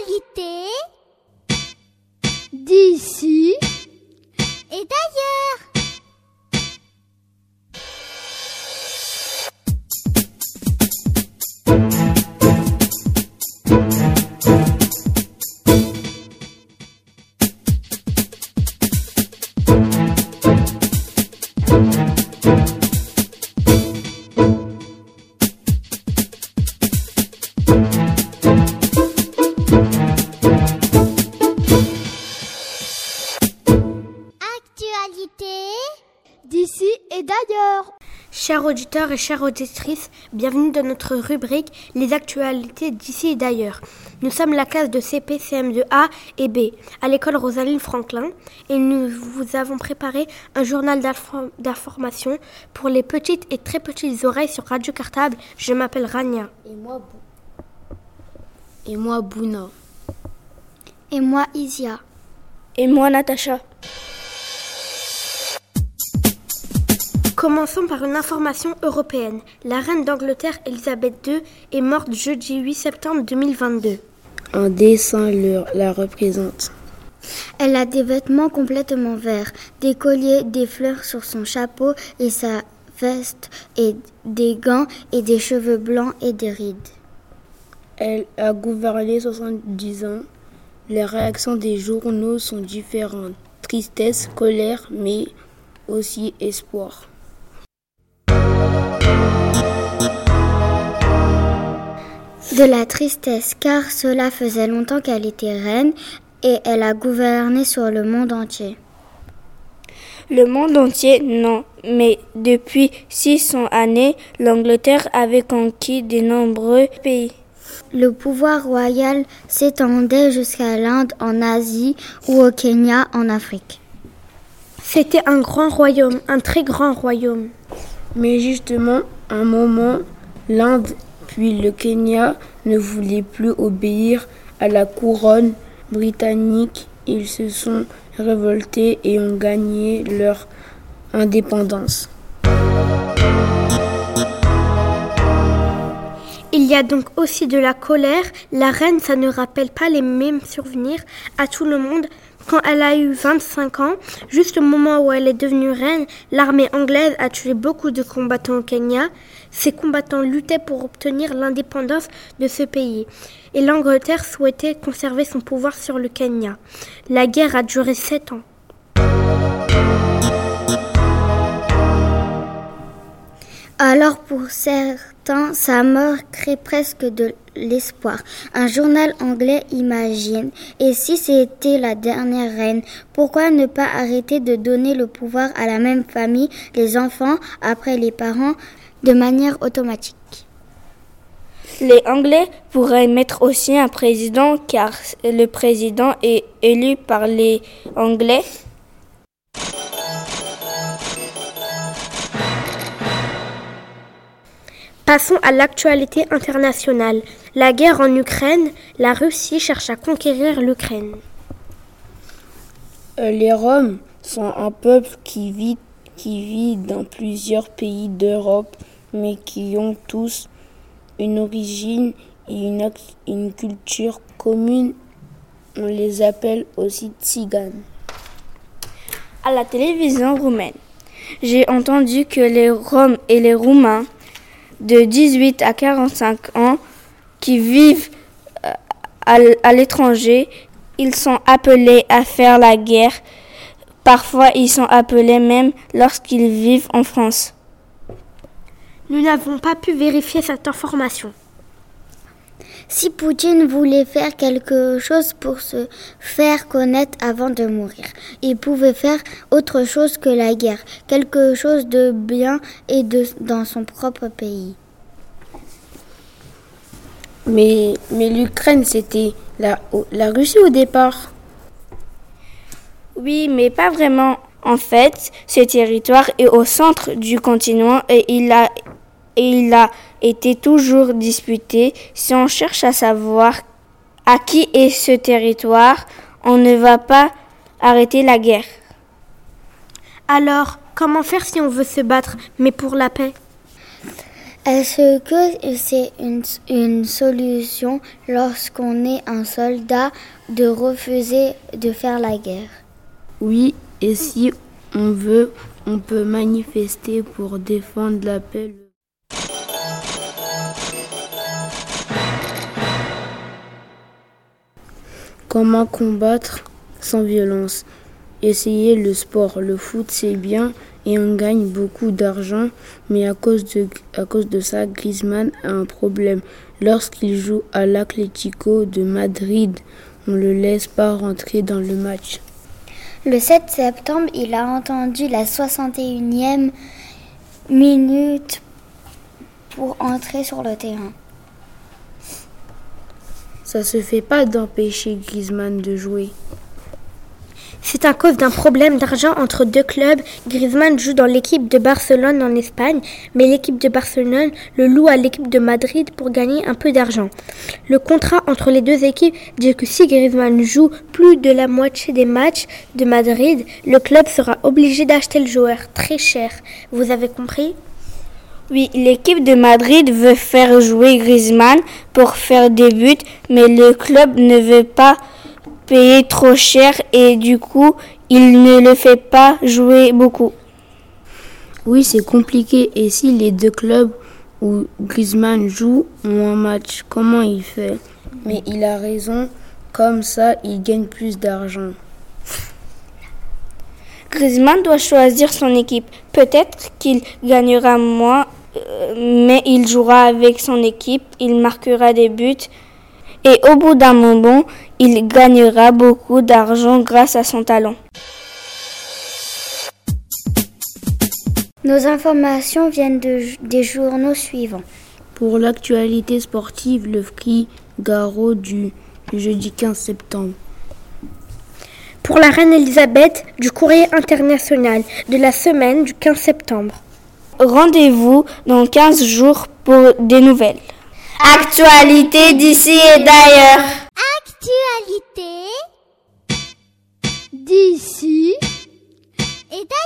Actualité d'ici Chers auditeurs et chères auditrices, bienvenue dans notre rubrique Les actualités d'ici et d'ailleurs. Nous sommes la classe de CP, CM2A et B à l'école Rosaline Franklin et nous vous avons préparé un journal d'inform- d'information pour les petites et très petites oreilles sur Radio Cartable. Je m'appelle Rania. Et moi, Bou- Et moi, Bouna. et moi Isia. Et moi, Natacha. Commençons par une information européenne. La reine d'Angleterre Elisabeth II est morte jeudi 8 septembre 2022. Un dessin le- la représente. Elle a des vêtements complètement verts, des colliers, des fleurs sur son chapeau et sa veste, et des gants et des cheveux blancs et des rides. Elle a gouverné 70 ans. Les réactions des journaux sont différentes. Tristesse, colère, mais aussi espoir. De la tristesse car cela faisait longtemps qu'elle était reine et elle a gouverné sur le monde entier. Le monde entier, non. Mais depuis 600 années, l'Angleterre avait conquis de nombreux pays. Le pouvoir royal s'étendait jusqu'à l'Inde en Asie ou au Kenya en Afrique. C'était un grand royaume, un très grand royaume. Mais justement, un moment, l'Inde puis le Kenya ne voulaient plus obéir à la couronne britannique. Ils se sont révoltés et ont gagné leur indépendance. Il y a donc aussi de la colère. La reine, ça ne rappelle pas les mêmes souvenirs à tout le monde. Quand elle a eu 25 ans, juste au moment où elle est devenue reine, l'armée anglaise a tué beaucoup de combattants au Kenya. Ces combattants luttaient pour obtenir l'indépendance de ce pays. Et l'Angleterre souhaitait conserver son pouvoir sur le Kenya. La guerre a duré 7 ans. Alors pour certains, sa mort crée presque de l'espoir. Un journal anglais imagine, et si c'était la dernière reine, pourquoi ne pas arrêter de donner le pouvoir à la même famille, les enfants, après les parents, de manière automatique? Les Anglais pourraient mettre aussi un président car le président est élu par les Anglais. Passons à l'actualité internationale. La guerre en Ukraine, la Russie cherche à conquérir l'Ukraine. Euh, Les Roms sont un peuple qui vit, qui vit dans plusieurs pays d'Europe, mais qui ont tous une origine et une, une culture commune. On les appelle aussi tziganes. À la télévision roumaine, j'ai entendu que les Roms et les Roumains de 18 à 45 ans qui vivent euh, à l'étranger, ils sont appelés à faire la guerre. Parfois, ils sont appelés même lorsqu'ils vivent en France. Nous n'avons pas pu vérifier cette information. Si Poutine voulait faire quelque chose pour se faire connaître avant de mourir, il pouvait faire autre chose que la guerre, quelque chose de bien et de dans son propre pays. Mais, mais l'Ukraine, c'était la, la Russie au départ. Oui, mais pas vraiment. En fait, ce territoire est au centre du continent et il a, et il a été toujours disputé. Si on cherche à savoir à qui est ce territoire, on ne va pas arrêter la guerre. Alors, comment faire si on veut se battre, mais pour la paix? Est-ce que c'est une, une solution lorsqu'on est un soldat de refuser de faire la guerre? Oui, et si on veut, on peut manifester pour défendre la paix. Comment combattre sans violence? Essayer le sport. Le foot, c'est bien et on gagne beaucoup d'argent, mais à cause, de, à cause de ça, Griezmann a un problème. Lorsqu'il joue à l'Atlético de Madrid, on ne le laisse pas rentrer dans le match. Le 7 septembre, il a entendu la 61e minute pour entrer sur le terrain. Ça se fait pas d'empêcher Griezmann de jouer. C'est à cause d'un problème d'argent entre deux clubs. Griezmann joue dans l'équipe de Barcelone en Espagne, mais l'équipe de Barcelone le loue à l'équipe de Madrid pour gagner un peu d'argent. Le contrat entre les deux équipes dit que si Griezmann joue plus de la moitié des matchs de Madrid, le club sera obligé d'acheter le joueur très cher. Vous avez compris? Oui, l'équipe de Madrid veut faire jouer Griezmann pour faire des buts, mais le club ne veut pas payer trop cher et du coup, il ne le fait pas jouer beaucoup. Oui, c'est compliqué. Et si les deux clubs où Griezmann joue ont un match, comment il fait? Mais il a raison, comme ça, il gagne plus d'argent. Griezmann doit choisir son équipe. Peut-être qu'il gagnera moins mais il jouera avec son équipe, il marquera des buts et au bout d'un moment, il gagnera beaucoup d'argent grâce à son talent. Nos informations viennent de, des journaux suivants. Pour l'actualité sportive, le Free Garo du jeudi 15 septembre. Pour la reine Elisabeth, du courrier international de la semaine du 15 septembre. Rendez-vous dans 15 jours pour des nouvelles. Actualité d'ici et d'ailleurs. Actualité d'ici et d'ailleurs.